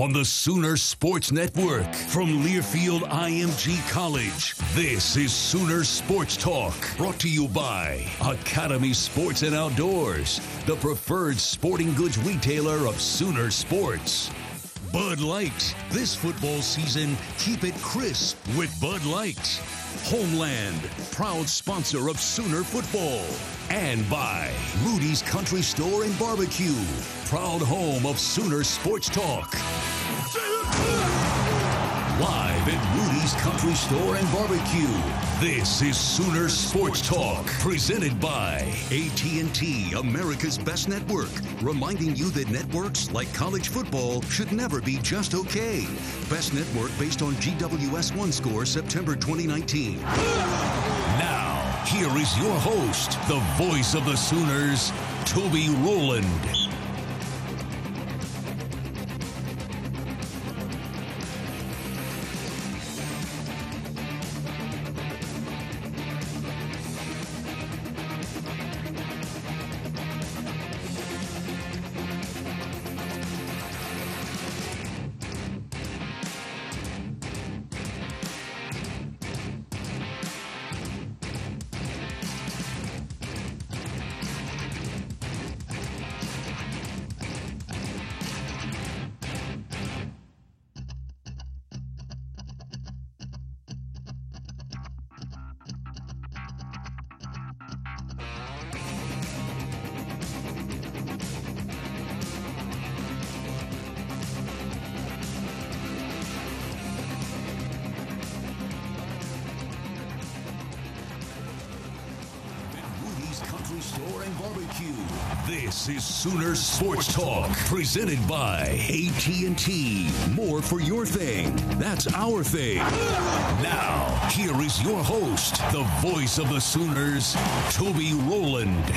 On the Sooner Sports Network from Learfield IMG College, this is Sooner Sports Talk, brought to you by Academy Sports and Outdoors, the preferred sporting goods retailer of Sooner Sports. Bud Light. This football season, keep it crisp with Bud Light. Homeland, proud sponsor of Sooner football. And by Rudy's Country Store and Barbecue, proud home of Sooner Sports Talk. Live at Rudy's Country Store and Barbecue. This is Sooner Sports Talk, presented by AT&T, America's best network, reminding you that networks like college football should never be just okay. Best network based on GWS One score September 2019. Now, here is your host, the voice of the Sooners, Toby Rowland. Country Store and Barbecue. This is Sooner Sports Talk, presented by AT&T. More for your thing. That's our thing. Now, here is your host, the voice of the Sooners, Toby Rowland.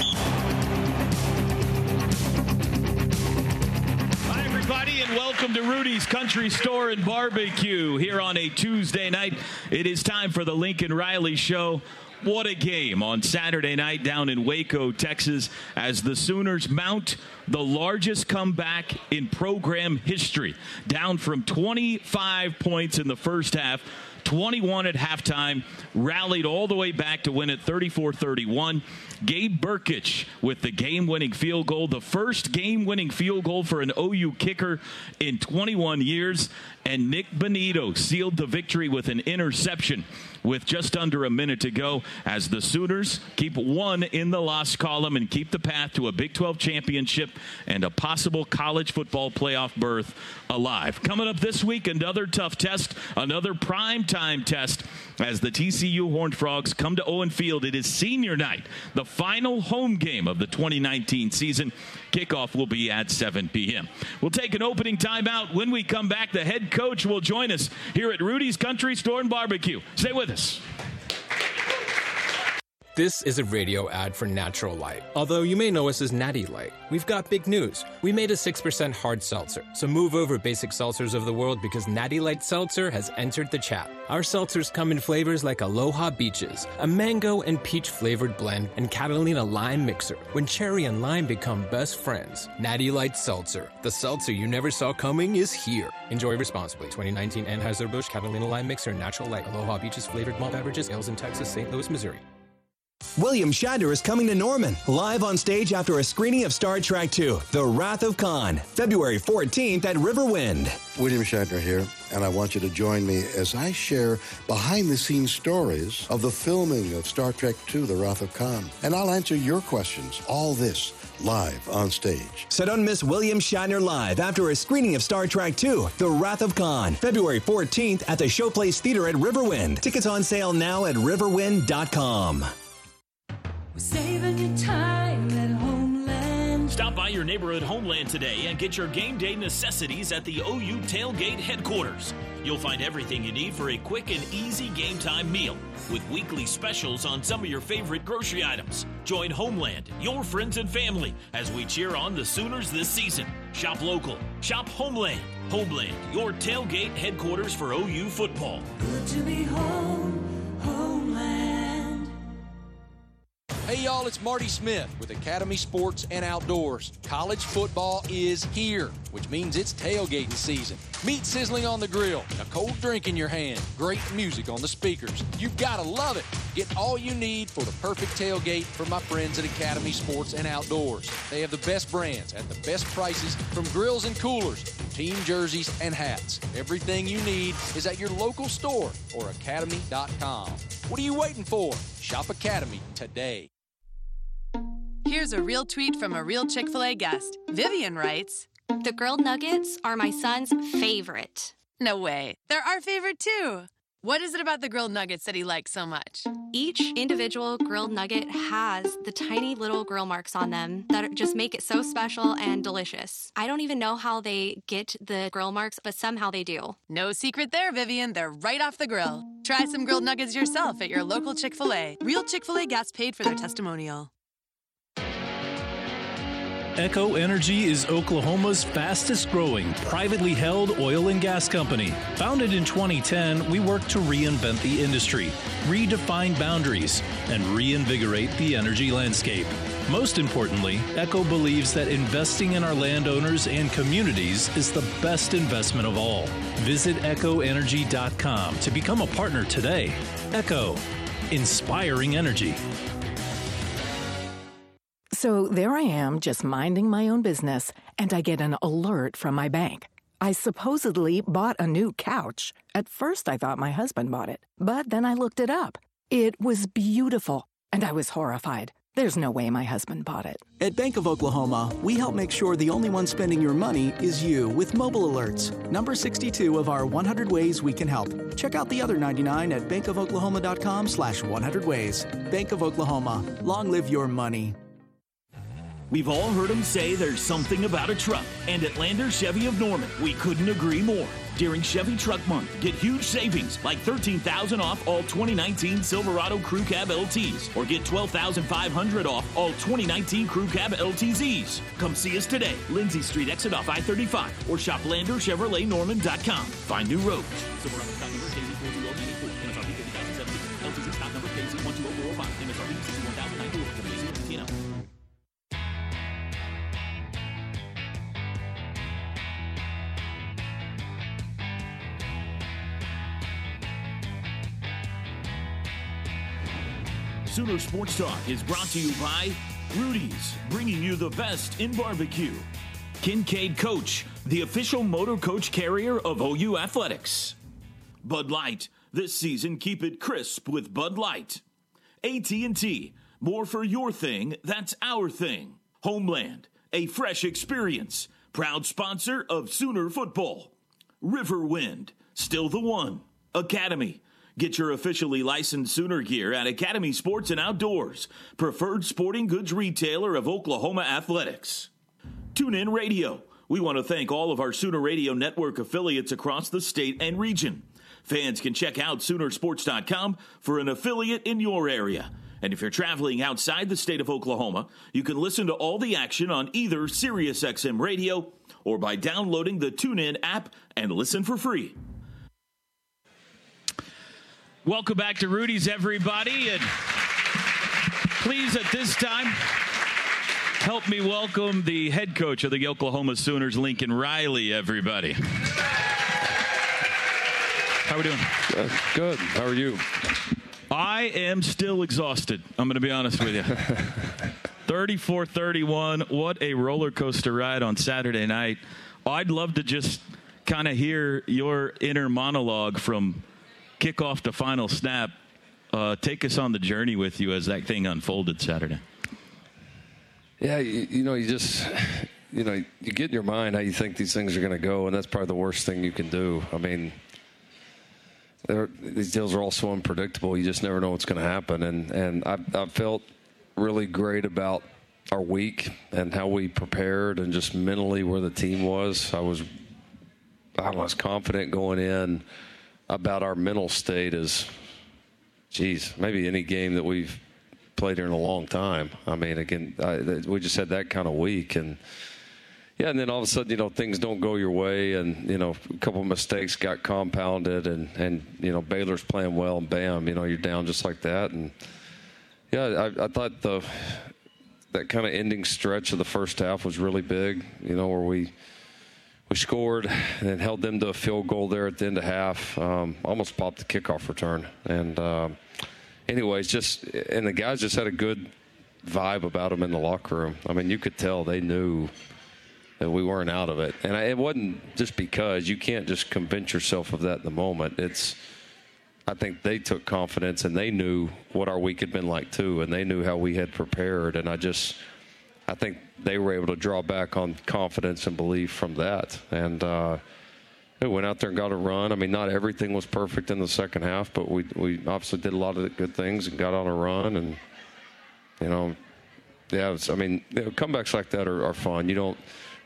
Hi, everybody, and welcome to Rudy's Country Store and Barbecue here on a Tuesday night. It is time for the Lincoln Riley Show. What a game on Saturday night down in Waco, Texas, as the Sooners mount the largest comeback in program history, down from 25 points in the first half 21 at halftime, rallied all the way back to win it 34 31. Gabe Brkic with the game winning field goal, the first game winning field goal for an OU kicker in 21 years. And Nik Bonitto sealed the victory with an interception with just under a minute to go. as the Sooners keep one in the loss column and keep the path to a Big 12 championship and a possible college football playoff berth alive. Coming up this week, another tough test, another prime time test as the TCU Horned Frogs come to Owen Field. It is senior night, the final home game of the 2019 season. Kickoff will be at 7 p.m. We'll take an opening timeout. When we come back, the head coach will join us here at Rudy's Country Store and Barbecue. Stay with us. This is a radio ad for Natural Light. Although you may know us as Natty Light, we've got big news. We made a 6% hard seltzer. So move over, basic seltzers of the world, because Natty Light Seltzer has entered the chat. Our seltzers come in flavors like Aloha Beaches, a mango and peach flavored blend, and Catalina Lime Mixer, when cherry and lime become best friends. Natty Light Seltzer. The seltzer you never saw coming is here. Enjoy responsibly. 2019 Anheuser-Busch Catalina Lime Mixer, Natural Light, Aloha Beaches flavored malt beverages, ales in Texas, St. Louis, Missouri. William Shatner is coming to Norman, live on stage after a screening of Star Trek II The Wrath of Khan, February 14th at Riverwind. William Shatner here, and I want you to join me as I share behind the scenes stories of the filming of Star Trek II The Wrath of Khan. And I'll answer your questions. All this live on stage. So don't miss William Shatner live after a screening of Star Trek II The Wrath of Khan, February 14th at the Showplace Theater at Riverwind. Tickets on sale now at riverwind.com. Stop by your neighborhood Homeland today and get your game day necessities at the OU Tailgate headquarters. You'll find everything you need for a quick and easy game time meal with weekly specials on some of your favorite grocery items. Join Homeland, your friends and family, as we cheer on the Sooners this season. Shop local, shop Homeland. Homeland, your tailgate headquarters for OU football. Good to be home, Hey y'all, it's Marty Smith with Academy Sports and Outdoors. College football is here, which means it's tailgating season. Meat sizzling on the grill, a cold drink in your hand, great music on the speakers. You've got to love it. Get all you need for the perfect tailgate from my friends at Academy Sports and Outdoors. They have the best brands at the best prices from grills and coolers, team jerseys and hats. Everything you need is at your local store or academy.com. What are you waiting for? Shop Academy today. Here's a real tweet from a real Chick fil A guest. Vivian writes The grilled nuggets are my son's favorite. No way. They're our favorite too. What is it about the grilled nuggets that he likes so much? Each individual grilled nugget has the tiny little grill marks on them that just make it so special and delicious. I don't even know how they get the grill marks, but somehow they do. No secret there, Vivian. They're right off the grill. Try some grilled nuggets yourself at your local Chick fil A. Real Chick fil A guests paid for their testimonial. Echo Energy is Oklahoma's fastest growing privately held oil and gas company. Founded in 2010, we work to reinvent the industry, redefine boundaries, and reinvigorate the energy landscape. Most importantly, Echo believes that investing in our landowners and communities is the best investment of all. Visit echoenergy.com to become a partner today. Echo, inspiring energy. So there I am, just minding my own business, and I get an alert from my bank. I supposedly bought a new couch. At first, I thought my husband bought it, but then I looked it up. It was beautiful, and I was horrified. There's no way my husband bought it. At Bank of Oklahoma, we help make sure the only one spending your money is you with mobile alerts. Number 62 of our 100 ways we can help. Check out the other 99 at bankofoklahoma.com slash 100 ways. Bank of Oklahoma. Long live your money. We've all heard them say there's something about a truck, and at Lander Chevy of Norman, we couldn't agree more. During Chevy Truck Month, get huge savings like 13000 off all 2019 Silverado Crew Cab LTs, or get 12500 off all 2019 Crew Cab LTZs. Come see us today, Lindsay Street, exit off I-35, or shop LanderChevroletNorman.com. Find new roads. Silverado stock number KZ42094, MSRP 50017, LTZ stock number KZ12045, Sooner Sports Talk is brought to you by Rudy's, bringing you the best in barbecue. Kincaid Coach, the official motor coach carrier of OU Athletics. Bud Light, this season keep it crisp with Bud Light. AT&T. More for your thing that's our thing. Homeland, a fresh experience. Proud sponsor of Sooner Football. Riverwind, still the one. Academy. Get your officially licensed Sooner gear at Academy Sports and Outdoors, preferred sporting goods retailer of Oklahoma Athletics. Tune in radio. We want to thank all of our Sooner Radio Network affiliates across the state and region. Fans can check out Soonersports.com for an affiliate in your area. And if you're traveling outside the state of Oklahoma, you can listen to all the action on either SiriusXM Radio or by downloading the TuneIn app and listen for free. Welcome back to Rudy's, everybody. And please, at this time, help me welcome the head coach of the Oklahoma Sooners, Lincoln Riley, everybody. How are we doing? Uh, good. How are you? I am still exhausted. I'm going to be honest with you. 34 31. What a roller coaster ride on Saturday night. I'd love to just kind of hear your inner monologue from kickoff the final snap. Uh, take us on the journey with you as that thing unfolded Saturday. Yeah, you, you know, you just, you know, you get in your mind how you think these things are going to go, and that's probably the worst thing you can do. I mean, these deals are all so unpredictable. You just never know what's going to happen. And and I, I felt really great about our week and how we prepared and just mentally where the team was. I was I was confident going in about our mental state as, geez, maybe any game that we've played here in a long time. I mean, again, I, we just had that kind of week and yeah, and then all of a sudden, you know, things don't go your way, and you know, a couple of mistakes got compounded, and and you know, Baylor's playing well, and bam, you know, you're down just like that, and yeah, I, I thought the that kind of ending stretch of the first half was really big, you know, where we we scored and held them to a field goal there at the end of half, um, almost popped the kickoff return, and uh, anyways, just and the guys just had a good vibe about them in the locker room. I mean, you could tell they knew that we weren't out of it. And I, it wasn't just because you can't just convince yourself of that in the moment. It's I think they took confidence and they knew what our week had been like too, and they knew how we had prepared. And I just I think they were able to draw back on confidence and belief from that. And uh, we went out there and got a run. I mean, not everything was perfect in the second half, but we we obviously did a lot of good things and got on a run. And you know, yeah, was, I mean, you know, comebacks like that are, are fun. You don't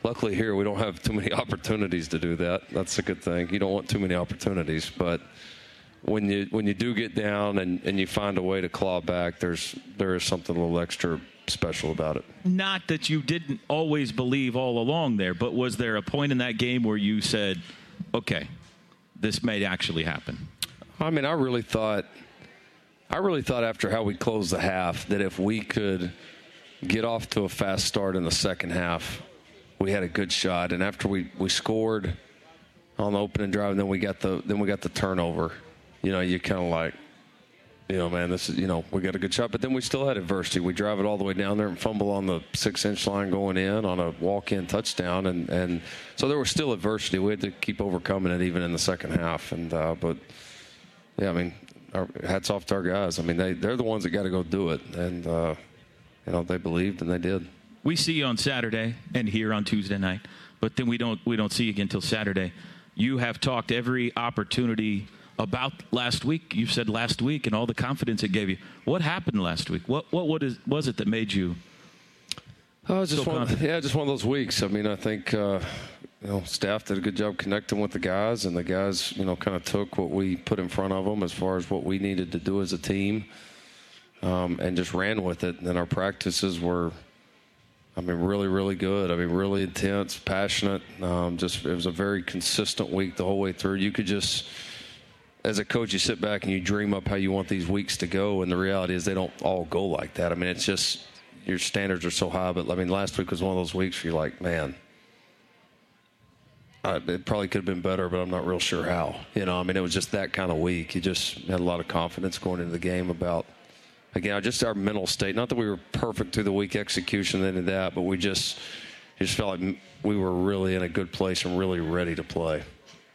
luckily here we don't have too many opportunities to do that. That's a good thing. You don't want too many opportunities, but when you when you do get down and, and you find a way to claw back, there's there is something a little extra special about it. Not that you didn't always believe all along there, but was there a point in that game where you said, "Okay, this may actually happen"? I mean, I really thought I really thought after how we closed the half that if we could get off to a fast start in the second half, we had a good shot, and after we, we scored on the opening drive, and then we got the then we got the turnover. You know, you kind of like, you know, man, this is you know we got a good shot, but then we still had adversity. We drive it all the way down there and fumble on the six inch line going in on a walk in touchdown, and and so there was still adversity. We had to keep overcoming it even in the second half, and uh, but yeah, I mean, our, hats off to our guys. I mean, they they're the ones that got to go do it, and uh, you know they believed and they did we see you on Saturday and here on Tuesday night, but then we don't we don't see you again until Saturday. You have talked every opportunity about last week. You said last week and all the confidence it gave you. What happened last week? What what what is, was it that made you? Oh, just so one, yeah, just one of those weeks. I mean, I think uh, you know staff did a good job connecting with the guys, and the guys you know kind of took what we put in front of them as far as what we needed to do as a team, um, and just ran with it. And then our practices were I mean, really, really good. I mean, really intense, passionate. Um, just it was a very consistent week the whole way through. You could just, as a coach, you sit back and you dream up how you want these weeks to go, and the reality is they don't all go like that. I mean, it's just your standards are so high. But I mean, last week was one of those weeks where you're like, man, uh, it probably could have been better, but I'm not real sure how. You know, I mean, it was just that kind of week. You just had a lot of confidence going into the game about again, just our mental state. Not that we were perfect through the week execution and that, but we just just felt like we were really in a good place and really ready to play.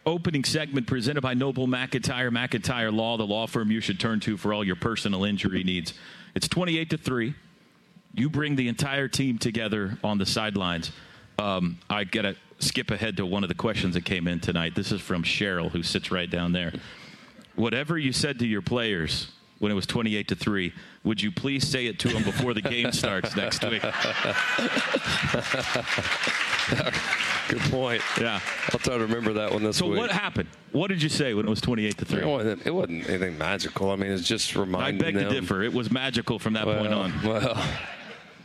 Opening segment presented by Noble McIntyre, McIntyre Law, the law firm you should turn to for all your personal injury needs. It's 28 to 3. You bring the entire team together on the sidelines. Um, I got to skip ahead to one of the questions that came in tonight. This is from Cheryl, who sits right down there. Whatever you said to your players when it was 28 to 3, would you please say it to them before the game starts next week? Good point. Yeah. I'll try to remember that one this So week. what happened? What did you say when it was 28 to 3? It wasn't, it wasn't anything magical. I mean, it's just reminding them. I reminding beg them. to differ. It was magical from that point on. Well,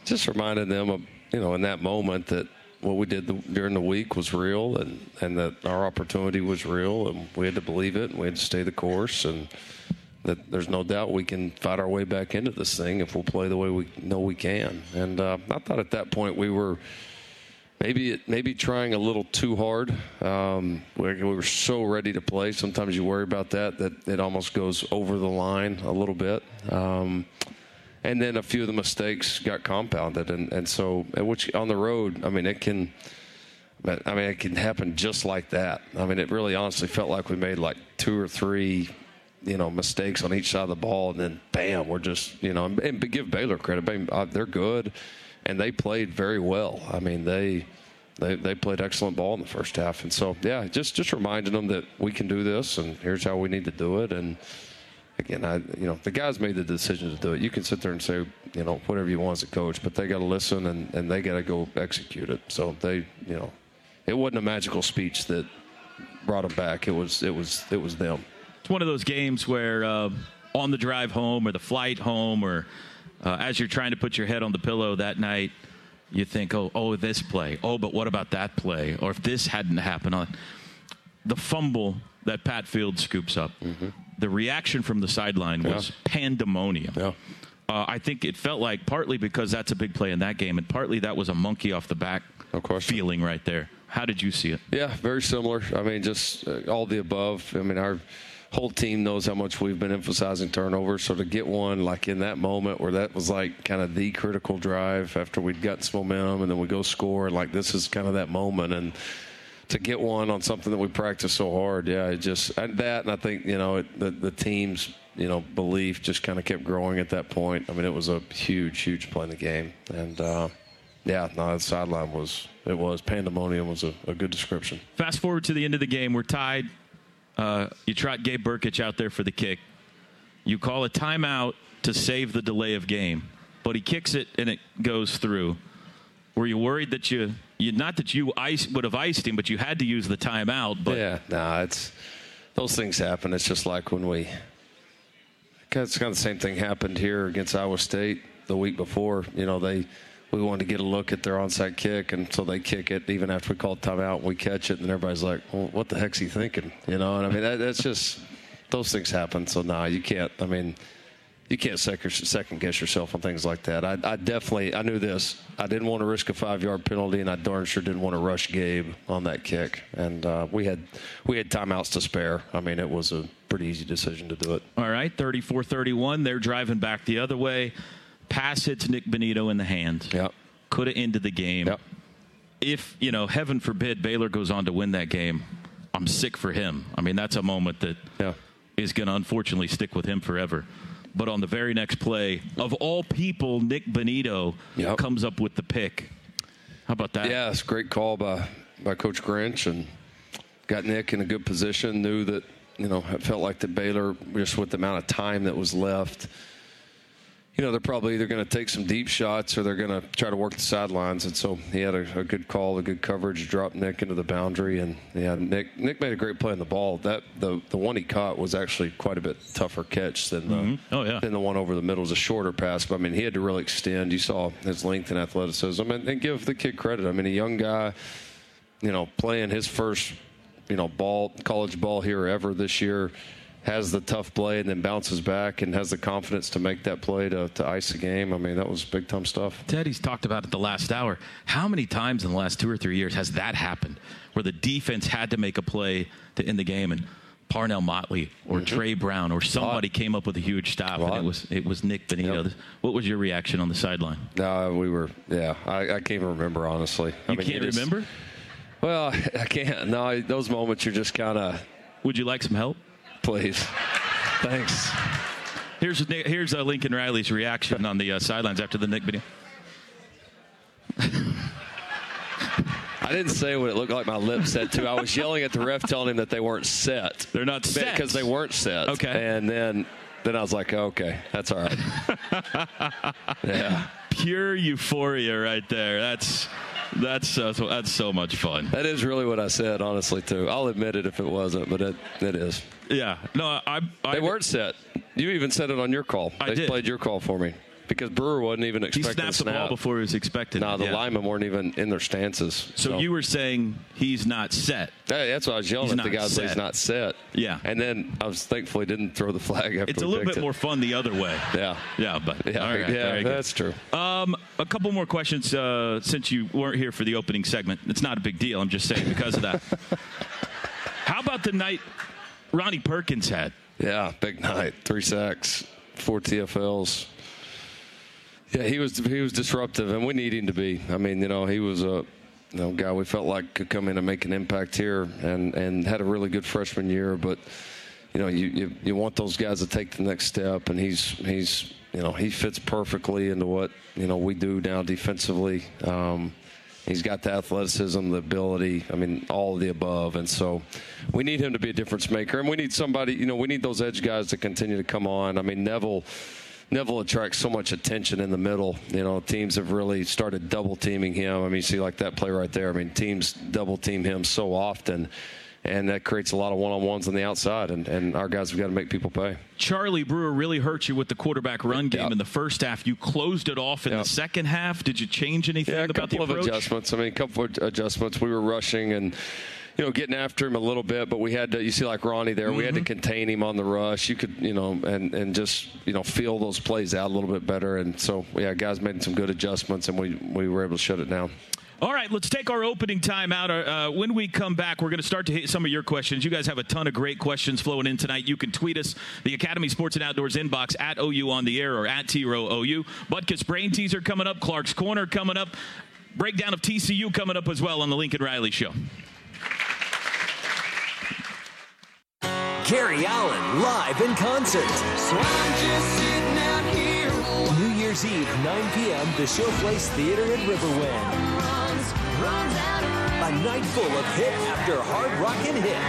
just reminding them of, you know, in that moment that what we did the, during the week was real and, and that our opportunity was real and we had to believe it and we had to stay the course and that there's no doubt we can fight our way back into this thing if we'll play the way we know we can. And uh, I thought at that point we were maybe maybe trying a little too hard. Um, we, we were so ready to play. Sometimes you worry about that that it almost goes over the line a little bit. Um, and then a few of the mistakes got compounded, and and so which on the road, I mean, it can. I mean, it can happen just like that. I mean, it really honestly felt like we made like two or three, you know, mistakes on each side of the ball, and then bam, we're just, you know, and, give Baylor credit. Uh, They're good, and they played very well. I mean, they. They, they played excellent ball in the first half, and so yeah, just just reminding them that we can do this, and here's how we need to do it. And again, I you know the guys made the decision to do it. You can sit there and say you know whatever you want as a coach, but they got to listen and, and they got to go execute it. So they you know it wasn't a magical speech that brought them back. It was it was it was them. It's one of those games where uh, on the drive home or the flight home or uh, as you're trying to put your head on the pillow that night, you think, oh, oh, this play. Oh, but what about that play? Or if this hadn't happened on the fumble that Pat Field scoops up, the reaction from the sideline was pandemonium. Uh, I think it felt like partly because that's a big play in that game, and partly that was a monkey off the back feeling right there. How did you see it? Yeah, very similar. I mean, just uh, all the above. I mean, our whole team knows how much we've been emphasizing turnovers. So to get one like in that moment where that was like kind of the critical drive after we'd gotten some momentum and then we go score, and like this is kind of that moment. And to get one on something that we practice so hard, yeah, it just and that, and I think you know it, the the team's you know belief just kind of kept growing at that point. I mean, it was a huge, huge play in the game, and uh, yeah, no, the sideline was it was pandemonium was a, a good description. Fast forward to the end of the game, we're tied. Uh, you trot Gabe Brkic out there for the kick. You call a timeout to save the delay of game, but he kicks it and it goes through. Were you worried that you, you not that you ice, would have iced him, but you had to use the timeout? But yeah, no, it's those things happen. It's just like when we. It's kind of the same thing happened here against Iowa State the week before. You know, they we wanted to get a look at their onside kick, and so they kick it even after we called timeout. And we catch it, and everybody's like, well, "What the heck's he thinking?" You know, and I mean that, that's just those things happen. So nah, you can't. I mean, you can't second, guess yourself on things like that. I, I definitely I knew this. I didn't want to risk a five yard penalty, and I darn sure didn't want to rush Gabe on that kick. And uh, we had we had timeouts to spare. I mean, it was a pretty easy decision to do it. All right, 34 31. They're driving back the other way. Pass hits Nik Bonitto in the hand. Yep. Could have ended the game. Yep. If, you know, heaven forbid Baylor goes on to win that game, I'm sick for him. I mean, that's a moment that is going to unfortunately stick with him forever. But on the very next play, of all people, Nik Bonitto comes up with the pick. How about that? Yeah, it's a great call by by Coach Grinch and got Nick in a good position. Knew that you know it felt like the Baylor just with the amount of time that was left. You know they're probably either going to take some deep shots or they're going to try to work the sidelines, and so he had a, a good call, a good coverage, dropped Nick into the boundary, and yeah, Nick Nick made a great play on the ball. That the the one he caught was actually quite a bit tougher catch than the Mhm. Oh, yeah. than the one over the middle. It was a shorter pass, but I mean he had to really extend. You saw his length and athleticism, and, and give the kid credit. I mean a young guy, you know, playing his first you know ball college ball here ever this year. Has the tough play and then bounces back and has the confidence to make that play to, to ice the game. I mean, that was big time stuff. Teddy's talked about it the last hour. How many times in the last two or three years has that happened where the defense had to make a play to end the game and Parnell Motley or mm-hmm. Tre Brown or somebody came up with a huge stop and it was it was Nik Bonitto. What was your reaction on the sideline? No, we were, yeah, I, I can't even remember, honestly. I You mean, can't remember? Well, I can't. No, those moments you're just kind of. Would you like some help? Please. Thanks. Here's here's uh, Lincoln Riley's reaction on the uh, sidelines after the Nick video. I didn't say what it looked like my lips said to. I was yelling at the ref, telling him that they weren't set. They're not set because they weren't set. Okay. And then then I was like, okay, that's all right. yeah. Pure euphoria right there. That's that's uh, that's so much fun. That is really what I said, honestly, too. I'll admit it if it wasn't, but it, it is. Yeah. No, I, I they weren't set. You even said it on your call. I they did. played your call for me because Brewer wasn't even expecting. He snapped a the snap. ball before he was expected. No, the Yeah. linemen weren't even in their stances. So, you were saying he's not set. Hey, that's why I was yelling He's at the guys. that He's not set. Yeah. And then I was thankfully didn't throw the flag after It's a little bit it. more fun the other way. Yeah. Yeah, but Yeah, all right, yeah, good. that's true. Um, a couple more questions uh, since you weren't here for the opening segment. It's not a big deal. I'm just saying because of that. How about the night Ronnie Perkins had? Yeah, big night. Three sacks, four TFLs. Yeah, he was he was disruptive, and we need him to be. I mean, you know, he was a you know, guy we felt like could come in and make an impact here, and and had a really good freshman year. But you know, you you, you want those guys to take the next step, and he's he's you know he fits perfectly into what you know we do now defensively. Um, He's got the athleticism, the ability. I mean, all of the above. And so we need him to be a difference maker. And we need somebody, you know, we need those edge guys to continue to come on. I mean, Neville. Neville attracts so much attention in the middle. You know, teams have really started double teaming him. I mean, you see like that play right there. I mean, teams double team him so often, and that creates a lot of one on ones on the outside. And, and our guys have got to make people pay. Charlie Brewer really hurt you with the quarterback run game in the first half. You closed it off in the second half. Did you change anything Yeah, a about the couple of adjustments. I mean, a couple of adjustments. We were rushing and you know getting after him a little bit, but we had to. You see, like Ronnie there, we had Mm-hmm. to contain him on the rush. You could, you know, and and just you know feel those plays out a little bit better. And so yeah, guys made some good adjustments, and we we were able to shut it down. All right, let's take our opening time out. Uh, when we come back, we're going to start to hit some of your questions. You guys have a ton of great questions flowing in tonight. You can tweet us, the Academy Sports and Outdoors inbox at OU on the air or at T Row OU. Butkus Brain Teaser coming up, Clark's Corner coming up, breakdown of TCU coming up as well on the Lincoln Riley Show. Gary Allan live in concert. New Year's Eve, 9 p.m., the Showplace Theater at Riverwind. A night full of hit after hard rockin' hit.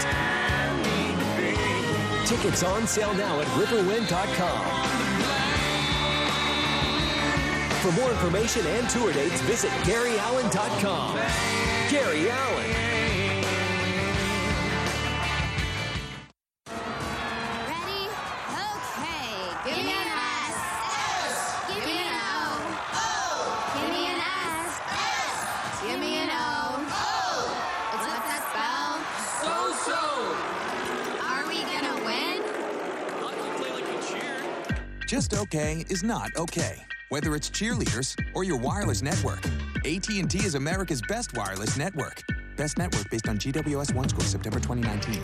Tickets on sale now at riverwind.com. For more information and tour dates, visit GaryAllan.com. Gary Allan. Just okay is not okay. Whether it's cheerleaders or your wireless network, AT&T is America's best wireless network. Best network based on GWS One score September 2019.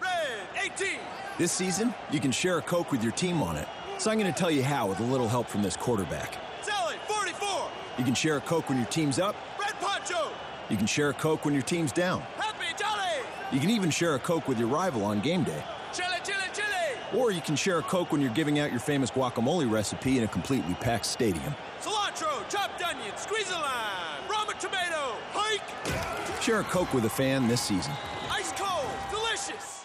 Red 18. This season, you can share a Coke with your team on it. So I'm going to tell you how with a little help from this quarterback. Sally, 44. You can share a Coke when your team's up. Red Poncho. You can share a Coke when your team's down. Happy Jolly. You can even share a Coke with your rival on game day. Or you can share a Coke when you're giving out your famous guacamole recipe in a completely packed stadium. Cilantro, chopped onion, squeeze a lime, ramen tomato, hike. Share a Coke with a fan this season. Ice cold, delicious.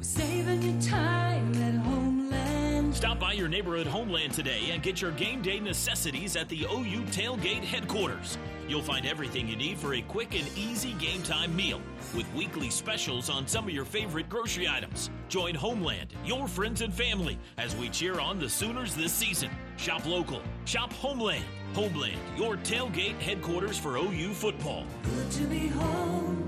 Saving you time at Homeland. Stop by your neighborhood Homeland today and get your game day necessities at the OU Tailgate headquarters. You'll find everything you need for a quick and easy game time meal with weekly specials on some of your favorite grocery items. Join Homeland, your friends and family, as we cheer on the Sooners this season. Shop local, shop Homeland. Homeland, your tailgate headquarters for OU football. Good to be home,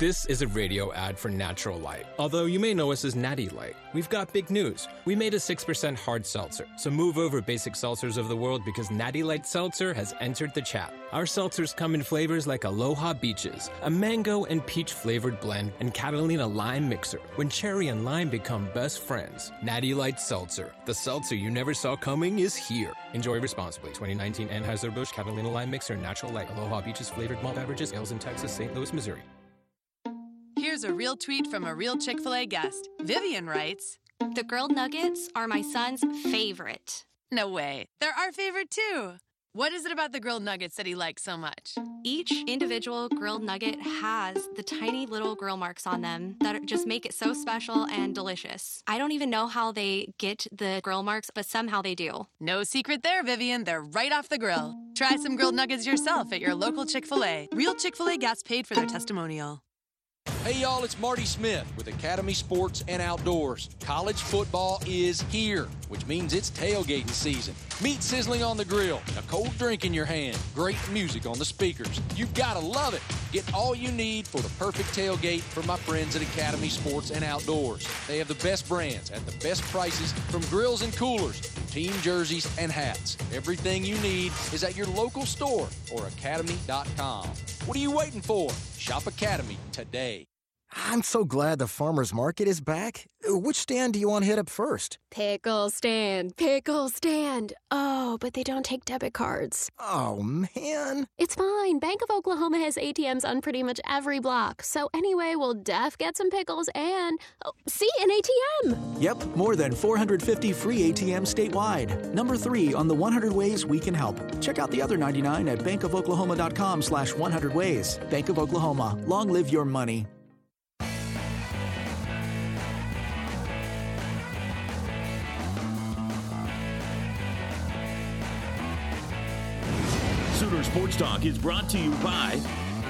This is a radio ad for Natural Light. Although you may know us as Natty Light, we've got big news. We made a 6% hard seltzer, so move over basic seltzers of the world because Natty Light Seltzer has entered the chat. Our seltzers come in flavors like Aloha Beaches, a mango and peach flavored blend, and Catalina Lime Mixer, when cherry and lime become best friends. Natty Light Seltzer, the seltzer you never saw coming, is here. Enjoy responsibly. 2019 Anheuser-Busch Catalina Lime Mixer, Natural Light, Aloha Beaches flavored malt beverages, ales in Texas, St. Louis, Missouri. Here's a real tweet from a real Chick fil A guest. Vivian writes The grilled nuggets are my son's favorite. No way. They're our favorite too. What is it about the grilled nuggets that he likes so much? Each individual grilled nugget has the tiny little grill marks on them that just make it so special and delicious. I don't even know how they get the grill marks, but somehow they do. No secret there, Vivian. They're right off the grill. Try some grilled nuggets yourself at your local Chick fil A. Real Chick fil A guests paid for their testimonial. Hey y'all, it's Marty Smith with Academy Sports and Outdoors. College football is here, which means it's tailgating season. Meat sizzling on the grill, a cold drink in your hand, great music on the speakers. You've got to love it. Get all you need for the perfect tailgate from my friends at Academy Sports and Outdoors. They have the best brands at the best prices from grills and coolers, team jerseys and hats. Everything you need is at your local store or academy.com. What are you waiting for? Shop Academy today. I'm so glad the farmer's market is back. Which stand do you want to hit up first? Pickle stand, pickle stand. Oh, but they don't take debit cards. Oh, man. It's fine. Bank of Oklahoma has ATMs on pretty much every block. So anyway, we'll def get some pickles and oh, see an ATM. Yep, more than 450 free ATMs statewide. Number three on the 100 ways we can help. Check out the other 99 at bankofoklahoma.com slash 100 ways. Bank of Oklahoma. Long live your money. Sports Talk is brought to you by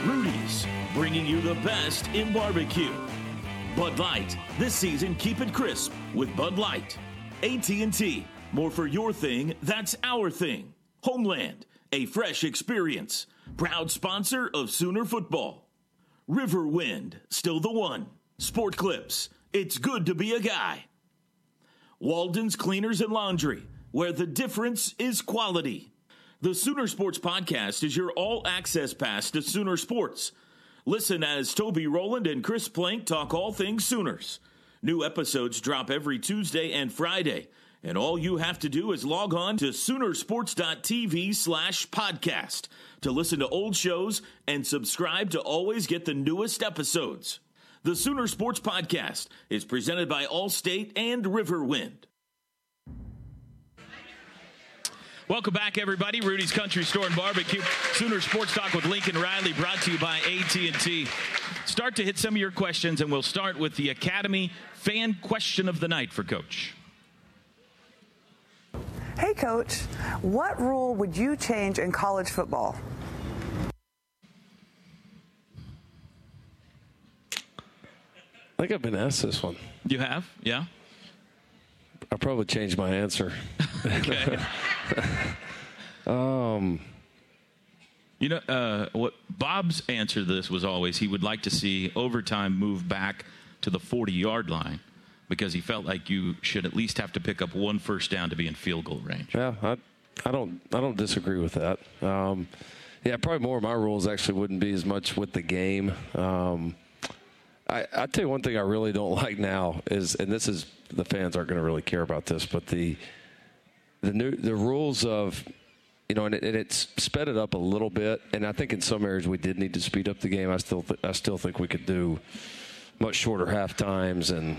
Rudy's, bringing you the best in barbecue. Bud Light, this season keep it crisp with Bud Light. AT&T, more for your thing, that's our thing. Homeland, a fresh experience. Proud sponsor of Sooner Football. Riverwind, still the one. Sport Clips, it's good to be a guy. Walden's Cleaners and Laundry, where the difference is quality. The Sooner Sports Podcast is your all access pass to Sooner Sports. Listen as Toby Rowland and Chris Plank talk all things Sooners. New episodes drop every Tuesday and Friday, and all you have to do is log on to Soonersports.tv slash podcast to listen to old shows and subscribe to always get the newest episodes. The Sooner Sports Podcast is presented by Allstate and Riverwind. Welcome back, everybody. Rudy's Country Store and Barbecue. Sooner Sports Talk with Lincoln Riley, brought to you by AT&T. Start to hit some of your questions, and we'll start with the Academy fan question of the night for Coach. Hey, Coach, what rule would you change in college football? I think I've been asked this one. You have? Yeah. I probably changed my answer. Um, You know, uh, what Bob's answer to this was always he would like to see overtime move back to the 40 yard line because he felt like you should at least have to pick up one first down to be in field goal range. yeah, I, I don't, I don't disagree with that. Um, yeah, probably more of my rules actually wouldn't be as much with the game. Um, I, I tell you one thing I really don't like now is, and this is the fans aren't going to really care about this, but the the new the rules of you know, and, it, and it's sped it up a little bit. And I think in some areas we did need to speed up the game. I still th- I still think we could do much shorter half times and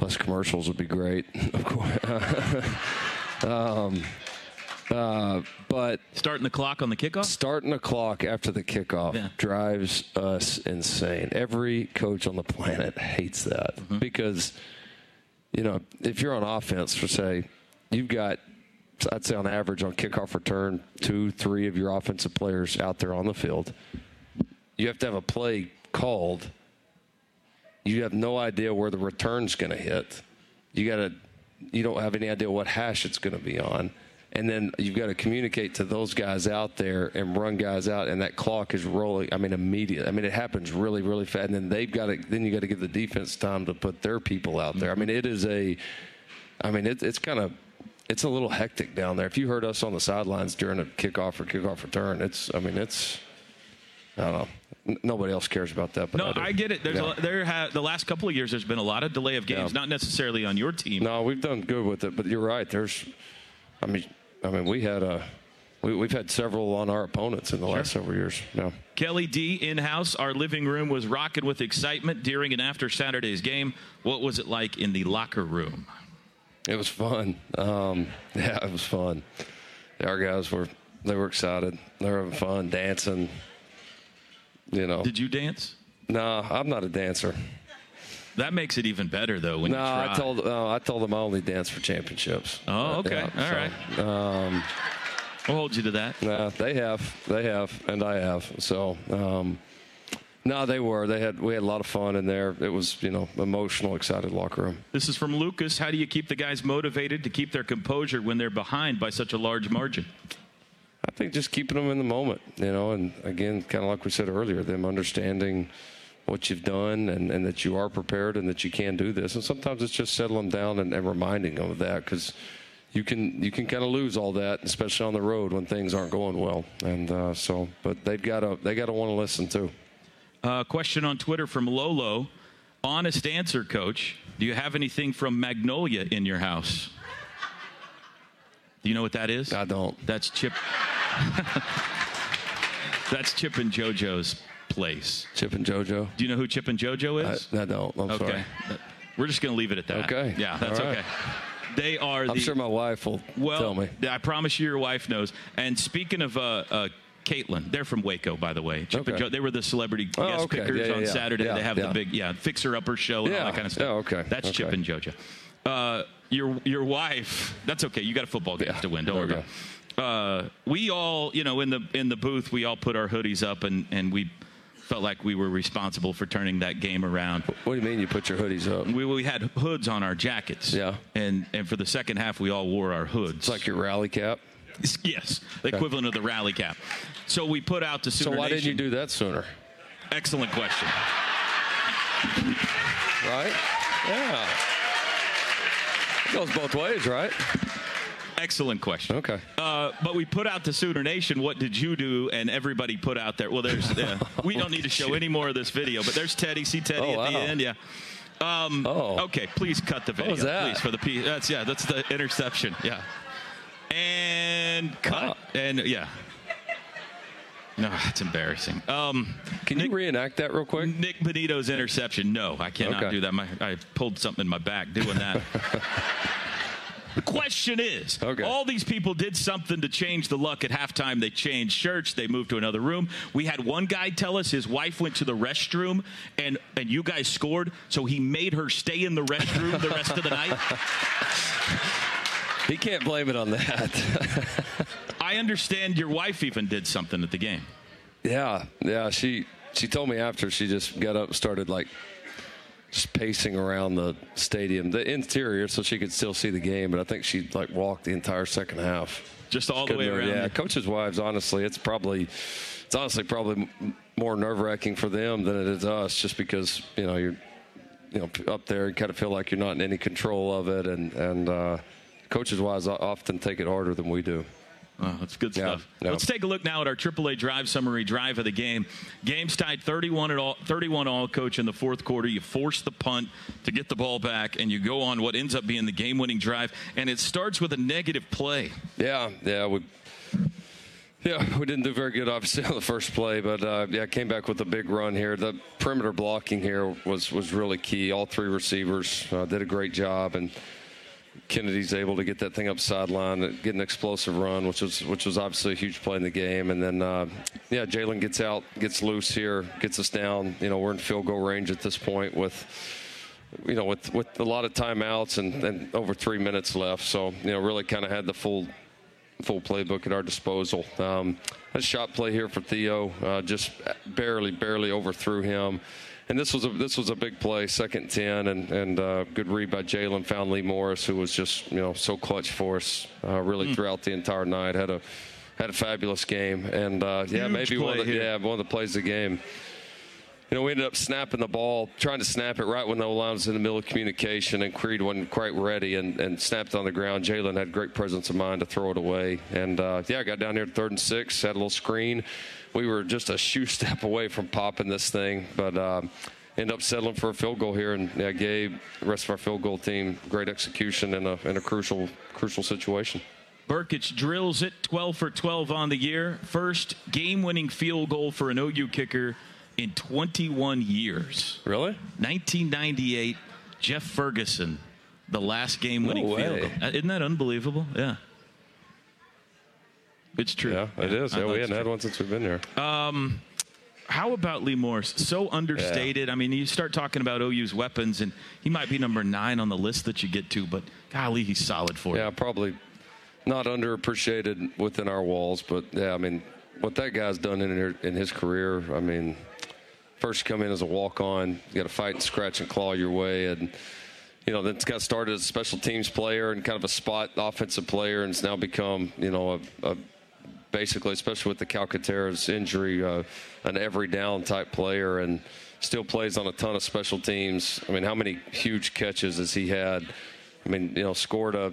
less commercials would be great. Of course. um, uh, but starting the clock on the kickoff, starting the clock after the kickoff drives us insane. Every coach on the planet hates that because you know if you're on offense for say you've got I'd say on average on kickoff return two three of your offensive players out there on the field. You have to have a play called. You have no idea where the return's going to hit. You got to you don't have any idea what hash it's going to be on. And then you've got to communicate to those guys out there and run guys out, and that clock is rolling. I mean, immediate. I mean, it happens really, really fast. And then they've got to. Then you got to give the defense time to put their people out there. I mm-hmm. mean, it is a. I mean, it, it's kind of. It's a little hectic down there. If you heard us on the sidelines during a kickoff or kickoff return, it's. I mean, it's. I don't know. N- Nobody else cares about that. But No, do. I get it. There's Yeah. a, there ha- the last couple of years. There's been a lot of delay of games, Yeah. not necessarily on your team. No, we've done good with it, but you're right. There's, I mean, I mean, we had a, we, we've had several on our opponents in the last several years. Yeah. Kelly D in house. Our living room was rocking with excitement during and after Saturday's game. What was it like in the locker room? It was fun. Um, yeah, it was fun. Our guys were, they were excited. They were having fun, dancing. You know. Did you dance? No, I'm not a dancer. That makes it even better though when no, you try. I told no, I told them I only dance for championships. Oh, okay. All right. so, Um, I'll hold you to that. Yeah, they have, they have, and I have. So, um, no, they were. They had. We had a lot of fun in there. It was, you know, emotional, excited locker room. This is from Lucas. How do you keep the guys motivated to keep their composure when they're behind by such a large margin? I think just keeping them in the moment, you know, and again, kind of like we said earlier, them understanding what you've done and, and that you are prepared and that you can do this. And sometimes it's just settling down and, and reminding them of that because you can you can kind of lose all that, especially on the road when things aren't going well. And uh, so, but they've got to they got to want to listen too. Uh, question on Twitter from Lolo. Honest answer, coach. Do you have anything from Magnolia in your house? Do you know what that is? I don't. That's Chip. That's Chip and JoJo's place. Chip and JoJo. Do you know who Chip and JoJo is? I, I don't. I'm okay. sorry. We're just going to leave it at that. Okay. Yeah, that's right. okay. They are. I'm sure my wife will well, tell me. I promise you, your wife knows. And speaking of uh, uh, Caitlin, they're from Waco, by the way. Chip and Okay. Jo- they were the celebrity Oh, guest okay. pickers Yeah, on yeah, yeah. Saturday. Yeah, they have yeah. the big, yeah, fixer upper show and all that kind of stuff. Yeah, okay. That's Chip and JoJo. Uh, your your wife. That's okay. You got a football game to win. Don't worry about. Uh, we all, you know, in the in the booth, we all put our hoodies up, and and we felt like we were responsible for turning that game around. What do you mean you put your hoodies up? We, we had hoods on our jackets. Yeah. And and for the second half, we all wore our hoods. It's like your rally cap. Yes, the equivalent of the rally cap. So we put out the Sooner So why didn't you do that sooner? Excellent question. Right? Yeah. It goes both ways, right? Excellent question. Okay. Uh, but we put out the Sooner Nation. What did you do? And everybody put out there. Well, there's. Uh, we don't need to show any more of this video, but there's Teddy. See Teddy Oh, at the end. Yeah. Um, Oh. Okay, please cut the video, was that? please, for the P. That's yeah, that's the interception. Yeah. And cut. And yeah. No, it's embarrassing. Um, Can you reenact that real quick? Nik Bonitto's interception. No, I cannot Okay. do that. My, I pulled something in my back doing that. The question is, all these people did something to change the luck at halftime. They changed shirts. They moved to another room. We had one guy tell us his wife went to the restroom and and you guys scored, so he made her stay in the restroom the rest of the night. He can't blame it on that. I understand your wife even did something at the game. Yeah, yeah. She she told me after she just got up and started like just pacing around the stadium, the interior, so she could still see the game. But I think she like walked the entire second half, just all the way around. Yeah, coaches' wives. Honestly, it's probably it's honestly probably more nerve wracking for them than it is us, just because you know you're you know up there and kind of feel like you're not in any control of it, and and uh, coaches' wives often take it harder than we do. Oh, that's good stuff. yeah. Let's take a look now at our AAA drive summary drive of the game. Game's tied 31 at all, 31 all. Coach in the fourth quarter, you force the punt to get the ball back, and you go on what ends up being the game-winning drive. And it starts with a negative play. Yeah, yeah, we yeah we didn't do very good obviously on the first play, but uh, yeah, came back with a big run here. The perimeter blocking here was was really key. All three receivers uh, did a great job, and Kennedy's able to get that thing up sideline, get an explosive run, which was which was obviously a huge play in the game. And then uh, yeah, Jalen gets out, gets loose here, gets us down. You know, we're in field goal range at this point with you know, with with a lot of timeouts and, and over three minutes left. So you know, really kind of had the full full playbook at our disposal. Um, a shot play here for Theo, uh, just barely, barely overthrew him. And this was a this was a big play, second ten, and and uh, good read by Jalen. Found Lee Morris, who was just you know so clutch for us, uh, really Mm. throughout the entire night. Had a had a fabulous game, and uh, yeah, maybe one of the, here. yeah one of the plays of the game. You know, we ended up snapping the ball, trying to snap it right when the line was in the middle of communication, and Creed wasn't quite ready and, and snapped on the ground. Jalen had great presence of mind to throw it away. And, uh, yeah, I got down there to third and six, had a little screen. We were just a shoe step away from popping this thing, but um, ended up settling for a field goal here. And, yeah, Gabe, the rest of our field goal team, great execution in a, in a crucial, crucial situation. Brkic drills it 12 for 12 on the year. First game winning field goal for an OU kicker in 21 years. Really? 1998, Jeff Ferguson, the last game winning No field goal. Uh, Isn't that unbelievable? Yeah. It's true. Yeah, it is. Yeah, we hadn't had one since we've been here. Um, how about Lee Morris? So understated. I mean, you start talking about OU's weapons, and he might be number nine on the list that you get to, but golly, he's solid for you. Yeah, probably not underappreciated within our walls, but yeah, I mean, what that guy's done in in his career, I mean, first you come in as a walk on, you got to fight and scratch and claw your way, and you know, then it's got started as a special teams player and kind of a spot offensive player, and it's now become you know a, a basically, especially with the Calcaterra's injury, uh, an every down type player, and still plays on a ton of special teams. I mean, how many huge catches has he had? I mean, you know, scored a,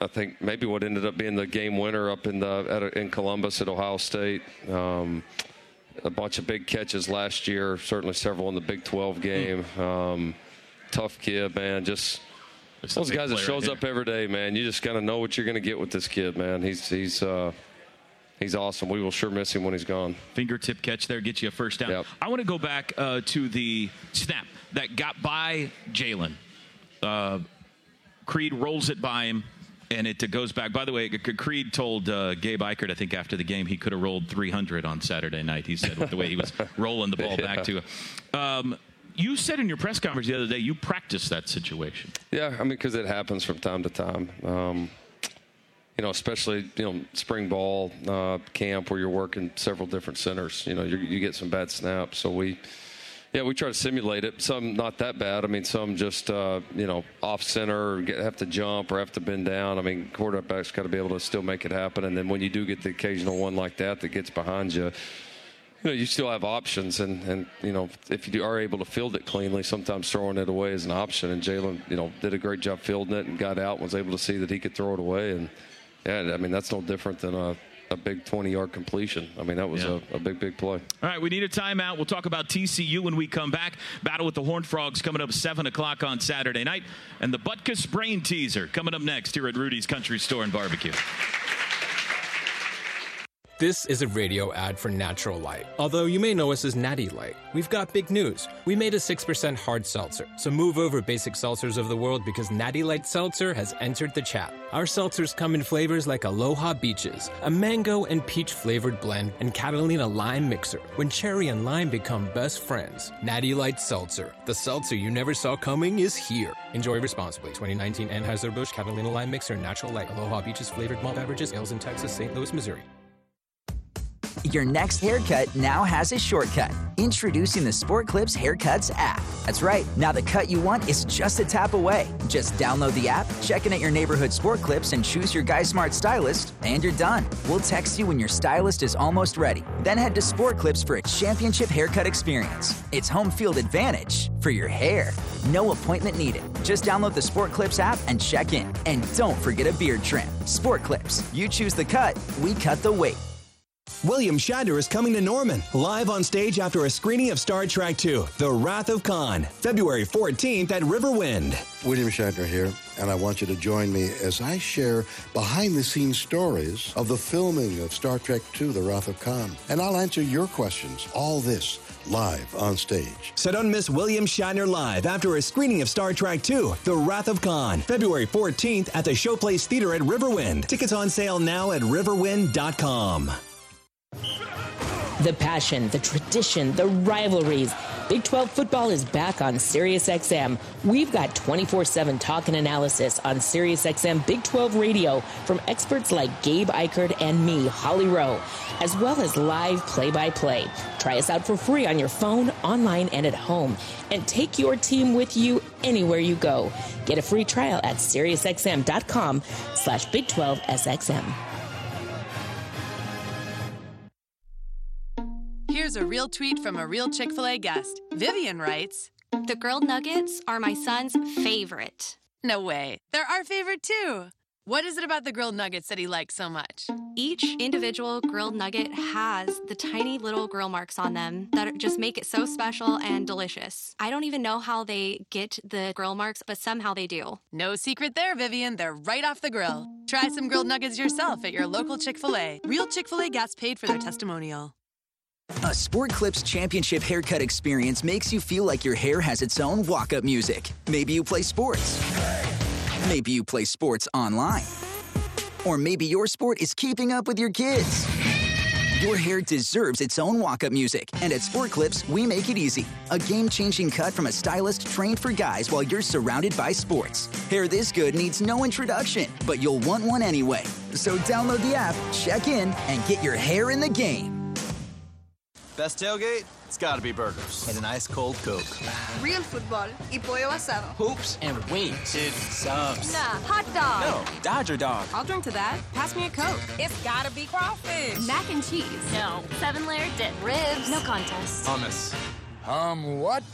I think maybe what ended up being the game winner up in the a, in Columbus at Ohio State. Um, a bunch of big catches last year, certainly several in the Big 12 game. Um, tough kid, man. Just those guys that shows right up every day, man. You just kind of know what you're going to get with this kid, man. He's he's uh, he's awesome. We will sure miss him when he's gone. Fingertip catch there gets you a first down. I want to go back uh, to the snap that got by Jalen. Uh, Creed rolls it by him, and it goes back. By the way, Creed told uh, Gabe Ikard, I think after the game, he could have rolled 300 on Saturday night. He said with the way he was rolling the ball back to. Um, you said in your press conference the other day you practiced that situation. Yeah, I mean, because it happens from time to time. Um, you know, especially you know spring ball uh, camp where you're working several different centers. You know, you you get some bad snaps, so we. Yeah, we try to simulate it. Some not that bad. I mean, some just uh, you know off center, get, have to jump or have to bend down. I mean, quarterback's got to be able to still make it happen. And then when you do get the occasional one like that that gets behind you, you know, you still have options, and, and you know, if you are able to field it cleanly, sometimes throwing it away is an option. And Jalen, you know, did a great job fielding it and got out and was able to see that he could throw it away. And yeah, I mean, that's no different than a, a big 20 yard completion. I mean, that was Yeah. a, a big, big play. All right, we need a timeout. We'll talk about TCU when we come back. Battle with the Horned Frogs coming up 7 o'clock on Saturday night. And the Butkus Brain Teaser coming up next here at Rudy's Country Store and Barbecue. This is a radio ad for Natural Light. Although you may know us as Natty Light, we've got big news. We made a 6% hard seltzer. So move over basic seltzers of the world because Natty Light Seltzer has entered the chat. Our seltzers come in flavors like Aloha Beaches, a mango and peach flavored blend, and Catalina Lime Mixer. When cherry and lime become best friends, Natty Light Seltzer, the seltzer you never saw coming, is here. Enjoy responsibly. 2019 Anheuser-Busch Catalina Lime Mixer, Natural Light, Aloha Beaches flavored malt beverages, ales in Texas, St. Louis, Missouri. Your next haircut now has a shortcut. Introducing the Sport Clips Haircuts app. That's right. Now the cut you want is just a tap away. Just download the app, check in at your neighborhood Sport Clips, and choose your Guy Smart stylist, and you're done. We'll text you when your stylist is almost ready. Then head to Sport Clips for a championship haircut experience. It's home field advantage for your hair. No appointment needed. Just download the Sport Clips app and check in. And don't forget a beard trim. Sport Clips. You choose the cut, we cut the weight. William Shatner is coming to Norman, live on stage after a screening of Star Trek II The Wrath of Khan, February 14th at Riverwind. William Shatner here, and I want you to join me as I share behind the scenes stories of the filming of Star Trek II The Wrath of Khan. And I'll answer your questions. All this live on stage. So don't miss William Shatner live after a screening of Star Trek II The Wrath of Khan, February 14th at the Showplace Theater at Riverwind. Tickets on sale now at riverwind.com. The passion, the tradition, the rivalries. Big 12 football is back on SiriusXM. We've got 24 7 talk and analysis on SiriusXM Big 12 radio from experts like Gabe Ikard and me, Holly Rowe, as well as live play by play. Try us out for free on your phone, online, and at home. And take your team with you anywhere you go. Get a free trial at SiriusXM.com slash Big 12 SXM. Here's a real tweet from a real Chick fil A guest. Vivian writes The grilled nuggets are my son's favorite. No way. They're our favorite too. What is it about the grilled nuggets that he likes so much? Each individual grilled nugget has the tiny little grill marks on them that just make it so special and delicious. I don't even know how they get the grill marks, but somehow they do. No secret there, Vivian. They're right off the grill. Try some grilled nuggets yourself at your local Chick fil A. Real Chick fil A guests paid for their testimonial. A Sport Clips championship haircut experience makes you feel like your hair has its own walk up music. Maybe you play sports. Maybe you play sports online. Or maybe your sport is keeping up with your kids. Your hair deserves its own walk up music, and at Sport Clips, we make it easy. A game changing cut from a stylist trained for guys while you're surrounded by sports. Hair this good needs no introduction, but you'll want one anyway. So download the app, check in, and get your hair in the game. Best tailgate? It's gotta be burgers. And an ice cold Coke. Real football y pollo asado. Hoops and wings. Dude, subs. Nah, hot dog. No, Dodger dog. I'll drink to that. Pass me a Coke. It's gotta be crawfish. Mac and cheese. No. Seven layer dip. Ribs. No contest. Hummus. Um, what?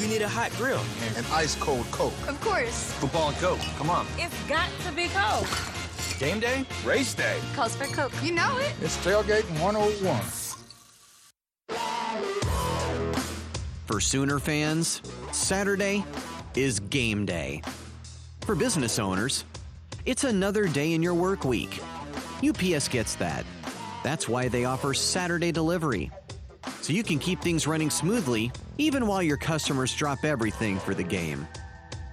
You need a hot grill. And an ice cold Coke. Of course. Football and Coke. Come on. It's got to be Coke. Game day? Race day. Calls for Coke. You know it. It's tailgate 101. For Sooner fans, Saturday is game day. For business owners, it's another day in your work week. UPS gets that. That's why they offer Saturday delivery. So you can keep things running smoothly even while your customers drop everything for the game.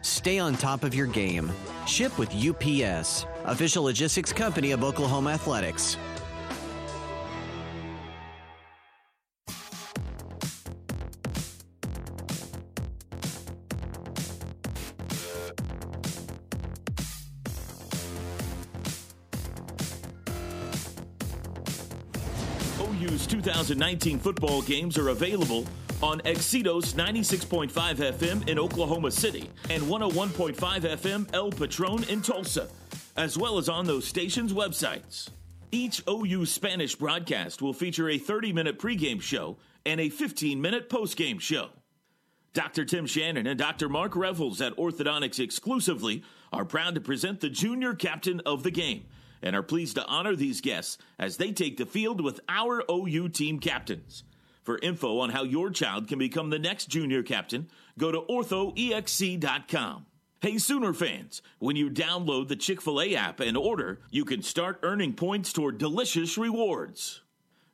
Stay on top of your game. Ship with UPS, official logistics company of Oklahoma Athletics. 2019 football games are available on Exitos 96.5 FM in Oklahoma City and 101.5 FM El Patron in Tulsa, as well as on those stations' websites. Each OU Spanish broadcast will feature a 30 minute pregame show and a 15 minute postgame show. Dr. Tim Shannon and Dr. Mark Revels at Orthodontics exclusively are proud to present the junior captain of the game and are pleased to honor these guests as they take the field with our OU team captains. For info on how your child can become the next junior captain, go to orthoexc.com. Hey, Sooner fans, when you download the Chick fil A app and order, you can start earning points toward delicious rewards.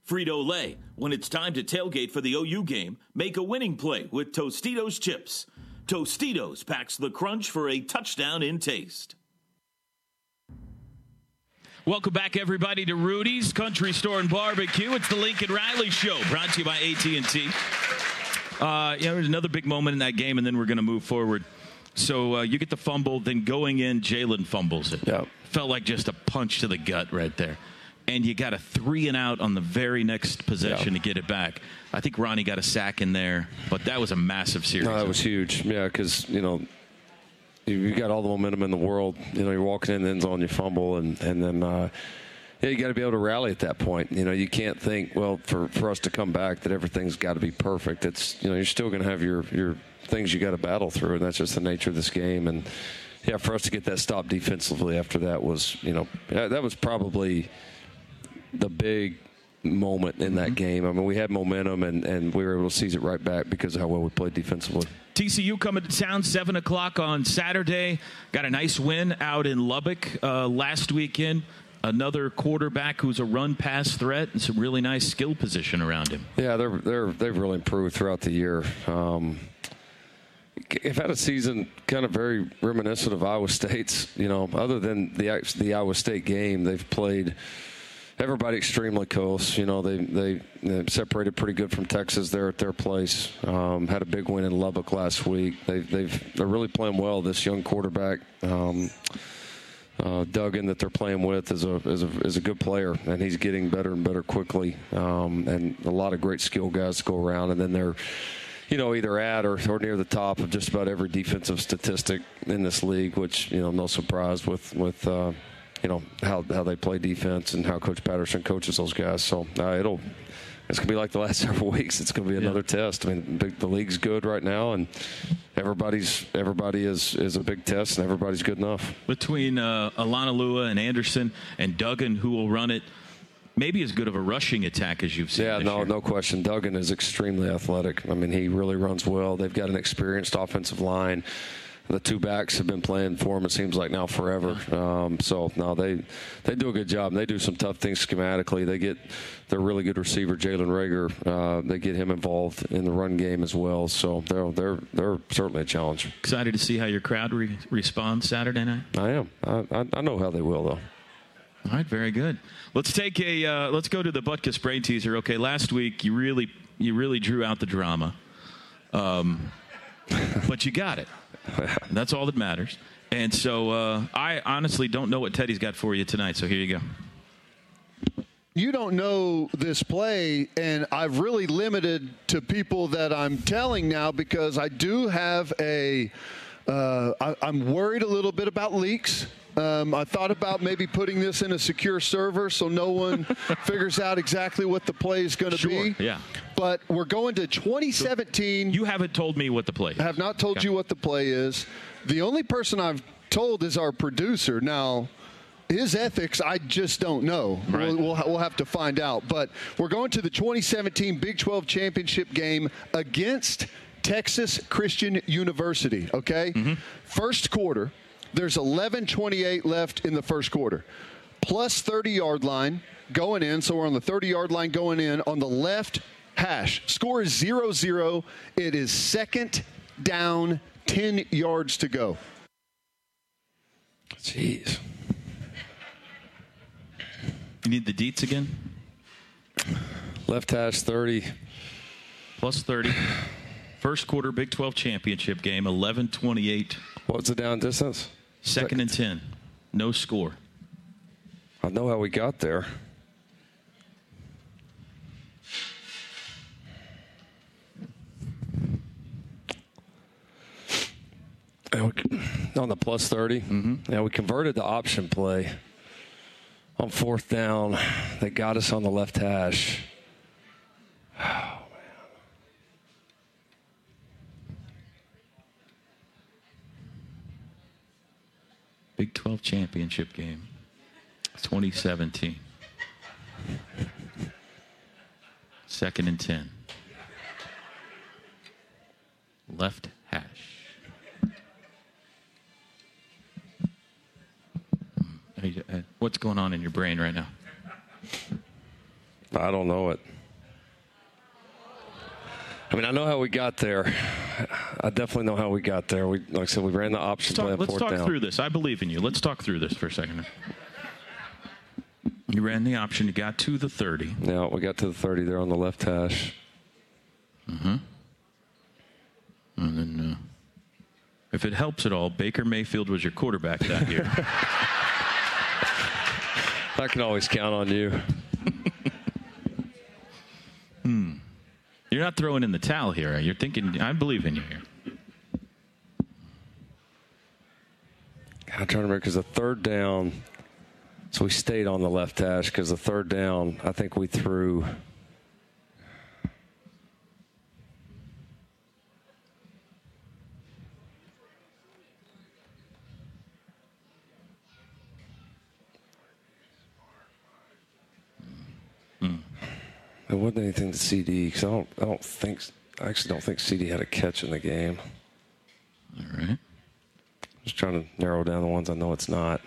Frito Lay, when it's time to tailgate for the OU game, make a winning play with Tostitos chips. Tostitos packs the crunch for a touchdown in taste. Welcome back, everybody, to Rudy's Country Store and Barbecue. It's the Lincoln Riley Show, brought to you by AT&T. Uh, you know, there's another big moment in that game, and then we're going to move forward. So uh, you get the fumble, then going in, Jalen fumbles it. Yeah. Felt like just a punch to the gut right there. And you got a three and out on the very next possession to get it back. I think Ronnie got a sack in there, but that was a massive series. No, that was huge. Yeah, because you know you, you got all the momentum in the world. You know, you're walking in the end zone, you fumble, and and then uh, yeah, you got to be able to rally at that point. You know, you can't think well for for us to come back that everything's got to be perfect. It's you know you're still going to have your your things you got to battle through, and that's just the nature of this game. And yeah, for us to get that stop defensively after that was you know that was probably the big moment in that game. I mean, we had momentum and, and we were able to seize it right back because of how well we played defensively. TCU coming to town seven o'clock on Saturday. Got a nice win out in Lubbock uh, last weekend. Another quarterback who's a run pass threat and some really nice skill position around him. Yeah, they're they're they've really improved throughout the year. Um, they've had a season kind of very reminiscent of Iowa State's. You know, other than the the Iowa State game, they've played everybody extremely close. You know, they, they they separated pretty good from Texas there at their place. Um, had a big win in Lubbock last week. They, they've they're really playing well. This young quarterback. Um, uh, Duggan that they're playing with is a, is a is a good player, and he's getting better and better quickly. Um, and a lot of great skill guys go around, and then they're you know, either at or, or near the top of just about every defensive statistic in this league, which, you know, no surprise with, with uh, you know, how, how they play defense and how Coach Patterson coaches those guys. So uh, it'll, it's going to be like the last several weeks. It's going to be another yeah. test. I mean, big, the league's good right now, and everybody's everybody is is a big test, and everybody's good enough. Between uh, Olonilua and Anderson and Duggan, who will run it, maybe as good of a rushing attack as you've seen. Yeah, no, year. no question. Duggan is extremely athletic. I mean, he really runs well. They've got an experienced offensive line. The two backs have been playing for him. It seems like now forever. Um, so now they they do a good job. They do some tough things schematically. They get their really good receiver Jalen Reagor. Uh, they get him involved in the run game as well. So they're they're they're certainly a challenge. Excited to see how your crowd re- responds Saturday night. I am. I, I know how they will though. All right, very good. Let's take a uh, let's go to the Butkus brain teaser. Okay, last week you really you really drew out the drama, um, but you got it. That's all that matters. And so uh, I honestly don't know what Teddy's got for you tonight. So here you go. You don't know this play, and I've really limited to people that I'm telling now because I do have a. Uh, I, I'm worried a little bit about leaks. Um, I thought about maybe putting this in a secure server so no one figures out exactly what the play is going to sure, be. Yeah. But we're going to 2017. You haven't told me what the play is. I have not told okay. you what the play is. The only person I've told is our producer. Now, his ethics, I just don't know. Right. We'll, we'll, we'll, have to find out. But we're going to the 2017 Big 12 championship game against Texas Christian University. Okay, mm-hmm. first quarter. There's 11:28 left in the first quarter. Plus 30 yard line going in, so we're on the 30 yard line going in on the left hash. Score is 0-0. It is second down, 10 yards to go. Jeez. You need the deets again? Left hash 30. Plus 30. First quarter Big 12 championship game, 11 28. What's the down distance? Second and 10. No score. I know how we got there. On the plus 30. Mm-hmm. Yeah, we converted the option play on fourth down. They got us on the left hash. Big 12 championship game, 2017. Second and 10. Left hash. Uh, what's going on in your brain right now? I don't know it. I mean, I know how we got there. I definitely know how we got there. We, like I said, we ran the option let's talk, Let's talk through this. I believe in you. Let's talk through this for a second. You ran the option. You got to the 30. Yeah, we got to the 30 there on the left hash. Mm-hmm. And then, uh, if it helps at all, Baker Mayfield was your quarterback that year. I can always count on you. You're not throwing in the towel here. You're thinking, I believe in you here. I'm trying to remember because the third down, so we stayed on the left hash because the third down, I think we threw. It wasn't anything to CD because I don't, I don't think, I actually don't think CD had a catch in the game. All right. Just trying to narrow down the ones I know it's not.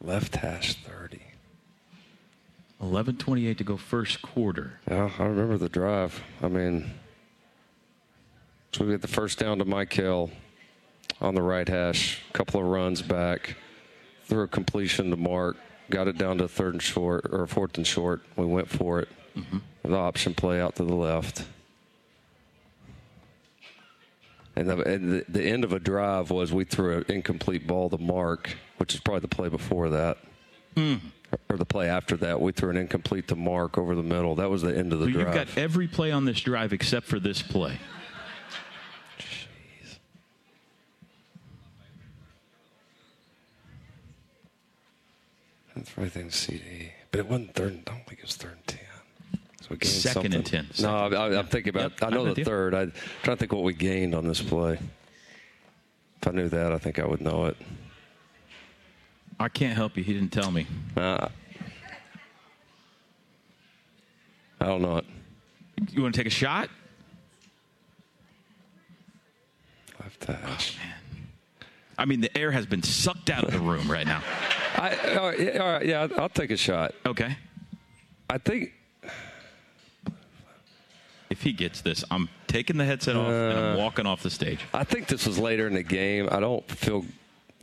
Left hash 30. 11:28 to go first quarter. Yeah, I remember the drive. I mean, so we get the first down to Mike Hill on the right hash, a couple of runs back threw a completion to Mark, got it down to third and short or fourth and short. We went for it. Mm-hmm. The option play out to the left. And, the, and the, the end of a drive was we threw an incomplete ball to Mark, which is probably the play before that. Hmm. Or the play after that. We threw an incomplete to Mark over the middle. That was the end of the So you've got every play on this drive except for this play. That's everything CD. But it wasn't third. I don't think it was third and 10. So we gained Second and something. 10. No, I, I'm thinking about. Yep, I know I'm the third. I'm trying to think what we gained on this play. If I knew that, I think I would know it. I can't help you. He didn't tell me. Uh, I don't know it. You want to take a shot? Left hash. I mean, the air has been sucked out of the room right now. I, all right, yeah, all right, yeah, I'll take a shot. Okay. I think If he gets this, I'm taking the headset off and I'm Uh, walking off the stage. I think this was later in the game. I don't feel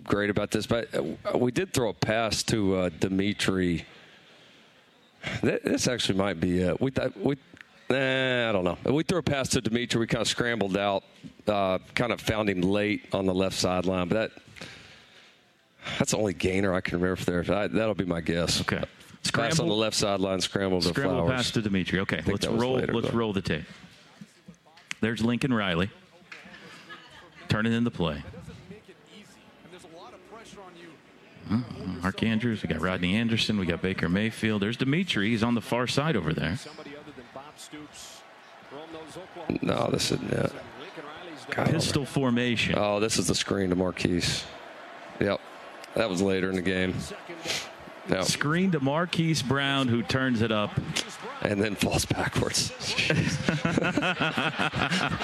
great about this, but uh, we did throw a pass to uh, Dimitri. This actually might be it. We thought we. Nah, I don't know. We threw a pass to Dimitri. We kind of scrambled out, uh, kind of found him late on the left sideline. But that that's the only gainer I can remember there. I, that'll be my guess. Okay. Pass on the left sideline, scramble to Scramble Flowers. pass to Dimitri. Okay, let's roll. later, let's though. roll the tape. There's Lincoln Riley turning in the play. Uh, Mark Andrews. We got Rodney Anderson. We got Baker Mayfield. There's Dimitri. He's on the far side over there. No, this isn't it. God, Pistol formation. Oh, this is the screen to Marquise. Yep. That was later in the game. Yep. Screen to Marquise Brown, who turns it up. And then falls backwards.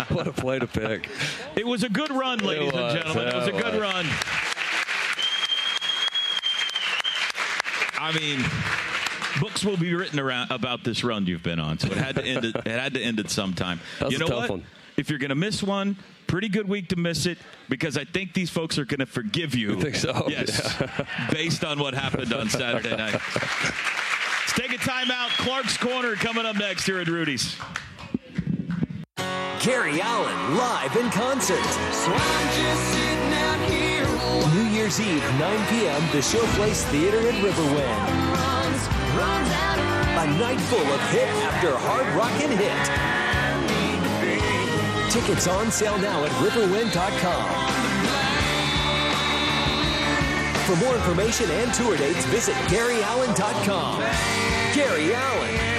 what a play to pick. It was a good run, ladies was, and gentlemen. It was a good was. run. I mean, books will be written around about this run you've been on, so it had to end. It, it had to end at some time. That was you a know tough what? one. If you're going to miss one, pretty good week to miss it because I think these folks are going to forgive you. You think so? Yes, based on what happened on Saturday night. Let's take a timeout. Clark's Corner coming up next here at Rudy's. Gary Allan live in concert. New Year's Eve, 9 p.m., the Showplace Theater at Riverwind. A night full of hit after hard rock and hit. Tickets on sale now at riverwind.com. For more information and tour dates, visit GaryAllan.com. Gary Allan.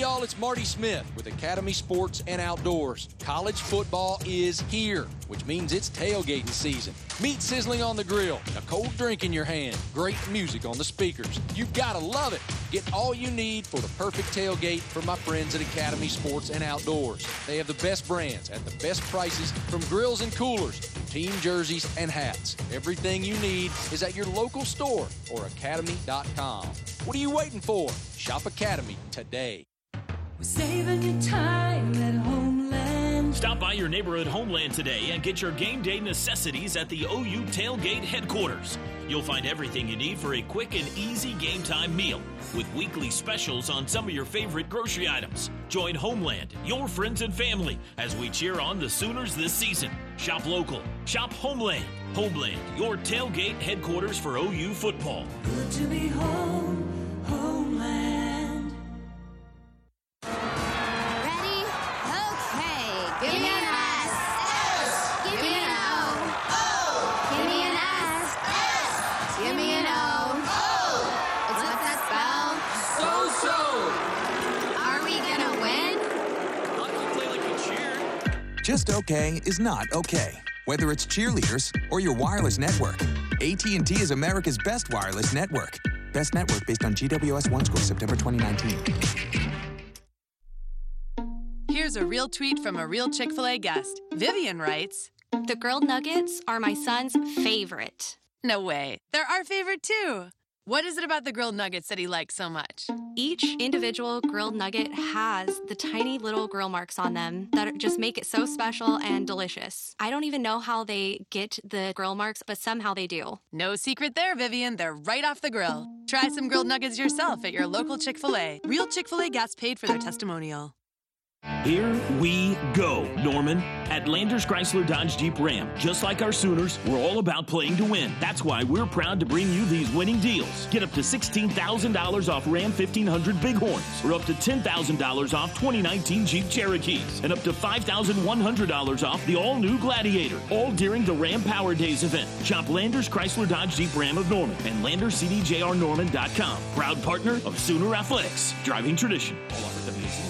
Y'all, it's Marty Smith with Academy Sports and Outdoors. College football is here, which means it's tailgating season. Meat sizzling on the grill, a cold drink in your hand, great music on the speakers. You've got to love it. Get all you need for the perfect tailgate from my friends at Academy Sports and Outdoors. They have the best brands at the best prices from grills and coolers, team jerseys and hats. Everything you need is at your local store or academy.com. What are you waiting for? Shop Academy today. Stop by your neighborhood Homeland today and get your game day necessities at the OU Tailgate headquarters. You'll find everything you need for a quick and easy game time meal with weekly specials on some of your favorite grocery items. Join Homeland, your friends and family, as we cheer on the Sooners this season. Shop local, shop Homeland. Homeland, your tailgate headquarters for OU football. Good to be home, Homeland. Just okay is not okay. Whether it's cheerleaders or your wireless network, AT&T is America's best wireless network. Best network based on GWS One score September 2019. Here's a real tweet from a real Chick fil A guest. Vivian writes The grilled nuggets are my son's favorite. No way. They're our favorite too. What is it about the grilled nuggets that he likes so much? Each individual grilled nugget has the tiny little grill marks on them that just make it so special and delicious. I don't even know how they get the grill marks, but somehow they do. No secret there, Vivian. They're right off the grill. Try some grilled nuggets yourself at your local Chick fil A. Real Chick fil A gets paid for their testimonial. Here we go, Norman. At Landers Chrysler Dodge Jeep Ram, just like our Sooners, we're all about playing to win. That's why we're proud to bring you these winning deals. Get up to $16,000 off Ram 1500 Bighorns, or up to $10,000 off 2019 Jeep Cherokees, and up to $5,100 off the all new Gladiator, all during the Ram Power Days event. Shop Landers Chrysler Dodge Jeep Ram of Norman and LandersCDJRNorman.com. Proud partner of Sooner Athletics, driving tradition. All offer WACs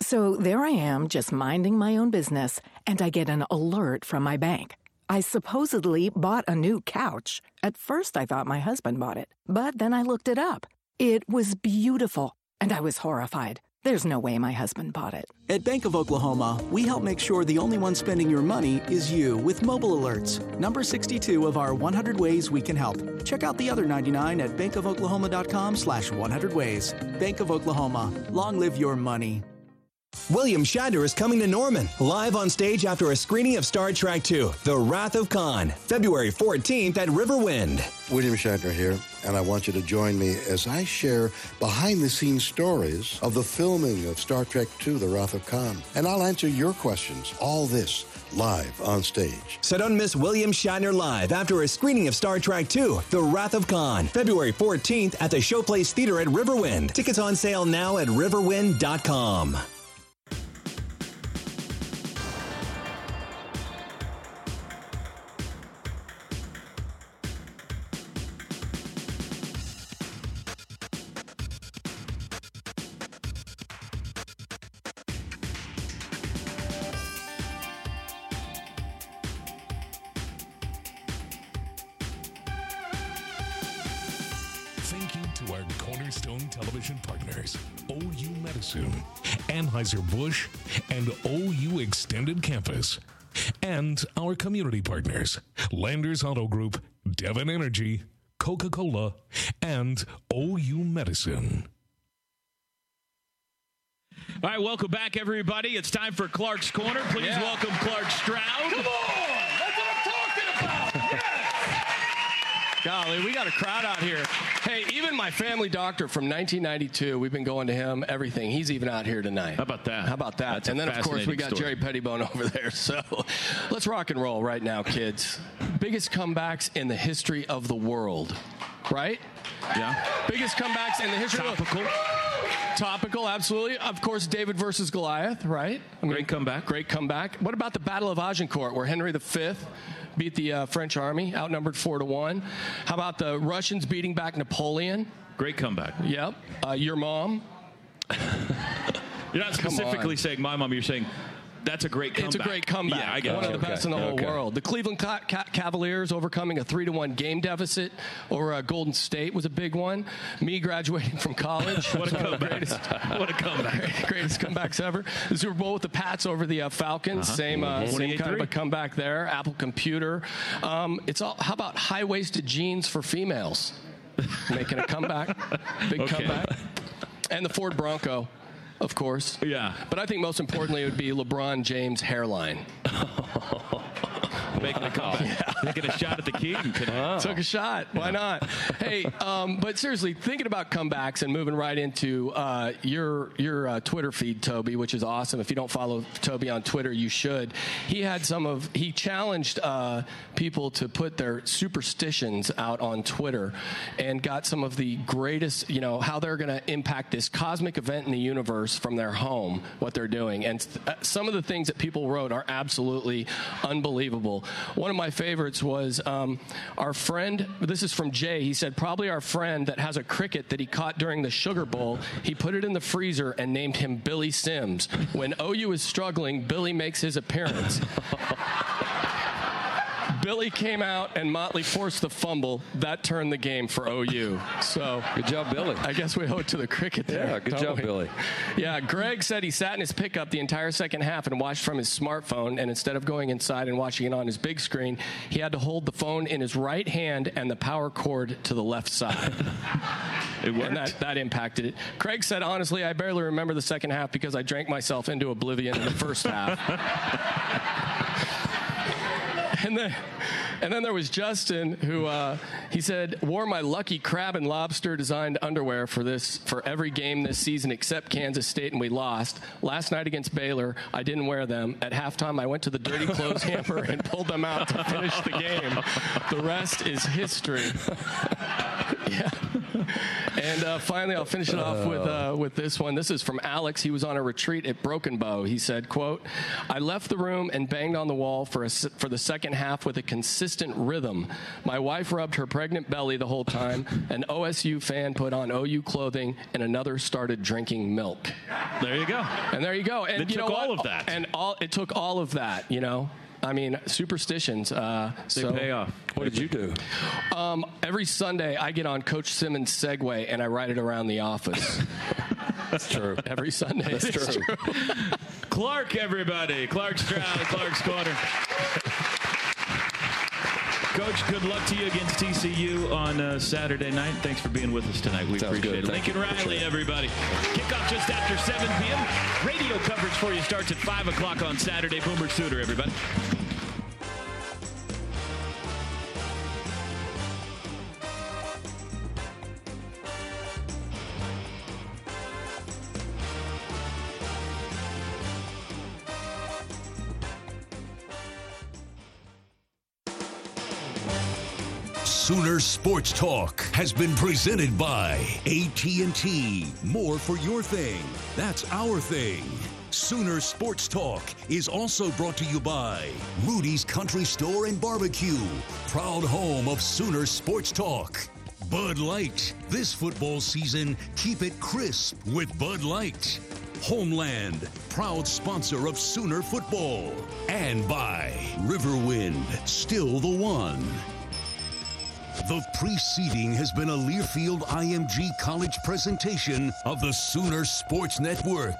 So there I am, just minding my own business, and I get an alert from my bank. I supposedly bought a new couch. At first, I thought my husband bought it, but then I looked it up. It was beautiful, and I was horrified. There's no way my husband bought it. At Bank of Oklahoma, we help make sure the only one spending your money is you with mobile alerts. Number 62 of our 100 ways we can help. Check out the other 99 at bankofoklahoma.com slash 100 ways. Bank of Oklahoma. Long live your money. William Shatner is coming to Norman, live on stage after a screening of Star Trek II The Wrath of Khan, February 14th at Riverwind. William Shatner here, and I want you to join me as I share behind the scenes stories of the filming of Star Trek II The Wrath of Khan. And I'll answer your questions. All this live on stage. So don't miss William Shatner live after a screening of Star Trek II The Wrath of Khan, February 14th at the Showplace Theater at Riverwind. Tickets on sale now at riverwind.com. Anheuser-Busch, and OU Extended Campus. And our community partners, Landers Auto Group, Devon Energy, Coca-Cola, and OU Medicine. All right, welcome back, everybody. It's time for Clark's Corner. Please Yeah. welcome Clark Stroud. Come on! Golly, we got a crowd out here. Hey, even my family doctor from 1992, we've been going to him, everything. He's even out here tonight. How about that? How about that? That's and then, of course, we got story. Jerry Pettibone over there. So let's rock and roll right now, kids. Biggest comebacks in the history of the world, right? Yeah. Biggest comebacks in the history Topical. of Topical, Topical, absolutely. Of course, David versus Goliath, right? I mean, Great comeback. Great comeback. What about the Battle of Agincourt, where Henry V beat the uh, French army, outnumbered four to one? How about the Russians beating back Napoleon? Great comeback. Yep. Uh, your mom. You're not Come specifically on. saying my mom. You're saying that's a great comeback. It's a great comeback. Yeah, I get One you. of the Okay. best in the whole Okay. world. The Cleveland Ca- Ca- Cavaliers overcoming a three to one game deficit over uh, Golden State was a big one. Me graduating from college. What a comeback. Greatest, What a comeback. greatest comebacks ever. The Super Bowl with the Pats over the uh, Falcons. Uh-huh. Same, uh, Mhm. same kind of a comeback there. Apple Computer. Um, it's all. How about high waisted jeans for females? Making a comeback. Big Okay. comeback. And the Ford Bronco. Of course. Yeah. But I think most importantly, it would be LeBron James' hairline. Making a comeback. Taking a shot at the king today. Took a shot. Why not? hey, um, but seriously, thinking about comebacks and moving right into uh, your your uh, Twitter feed, Toby, which is awesome. If you don't follow Toby on Twitter, you should. He had some of he challenged uh, people to put their superstitions out on Twitter, and got some of the greatest. You know how they're going to impact this cosmic event in the universe from their home. What they're doing, and uh, some of the things that people wrote are absolutely unbelievable. One of my favorites was um, our friend. This is from Jay. He said probably our friend that has a cricket that he caught during the Sugar Bowl. He put it in the freezer and named him Billy Sims. When OU is struggling, Billy makes his appearance. Billy came out and Motley forced the fumble. That turned the game for OU. So good job, Billy. I guess we owe it to the cricket there. Yeah, good job, we? Billy. Yeah, Greg said he sat in his pickup the entire second half and watched from his smartphone. And instead of going inside and watching it on his big screen, he had to hold the phone in his right hand and the power cord to the left side. it worked. And that, that impacted it. Craig said, honestly, I barely remember the second half because I drank myself into oblivion in the first half. and then and then there was Justin who uh, he said wore my lucky crab and lobster designed underwear for this for every game this season except Kansas State and we lost. Last night against Baylor, I didn't wear them. At halftime, I went to the dirty clothes hamper and pulled them out to finish the game. The rest is history. yeah. And uh, finally, I'll finish it off with uh, with this one. This is from Alex. He was on a retreat at Broken Bow. He said, "quote I left the room and banged on the wall for a, s- for the second half with a consistent rhythm. My wife rubbed her pregnant belly the whole time. An OSU fan put on OU clothing, and another started drinking milk. There you go. And there you go. And It you took know all what? of that. And all it took all of that. You know." I mean, superstitions. Uh, They so pay off. What did you do? um, every Sunday, I get on Coach Simmons' Segway and I ride it around the office. That's true. Every Sunday. That's It's true. Clark, everybody. Clark Stroud, Clark's Corner. Coach, good luck to you against TCU on uh, Saturday night. Thanks for being with us tonight. We Sounds appreciate good. it. Thank Lincoln you. Riley, Appreciate it. everybody. Kickoff just after 7 p.m. Radio coverage for you starts at 5 o'clock on Saturday. Boomer Sooner, everybody. Sooner Sports Talk has been presented by AT&T. More for your thing. That's our thing. Sooner Sports Talk is also brought to you by Rudy's Country Store and Barbecue, proud home of Sooner Sports Talk. Bud Light. This football season, keep it crisp with Bud Light. Homeland, proud sponsor of Sooner football. And by Riverwind, still the one. The preceding has been a Learfield IMG College presentation of the Sooner Sports Network.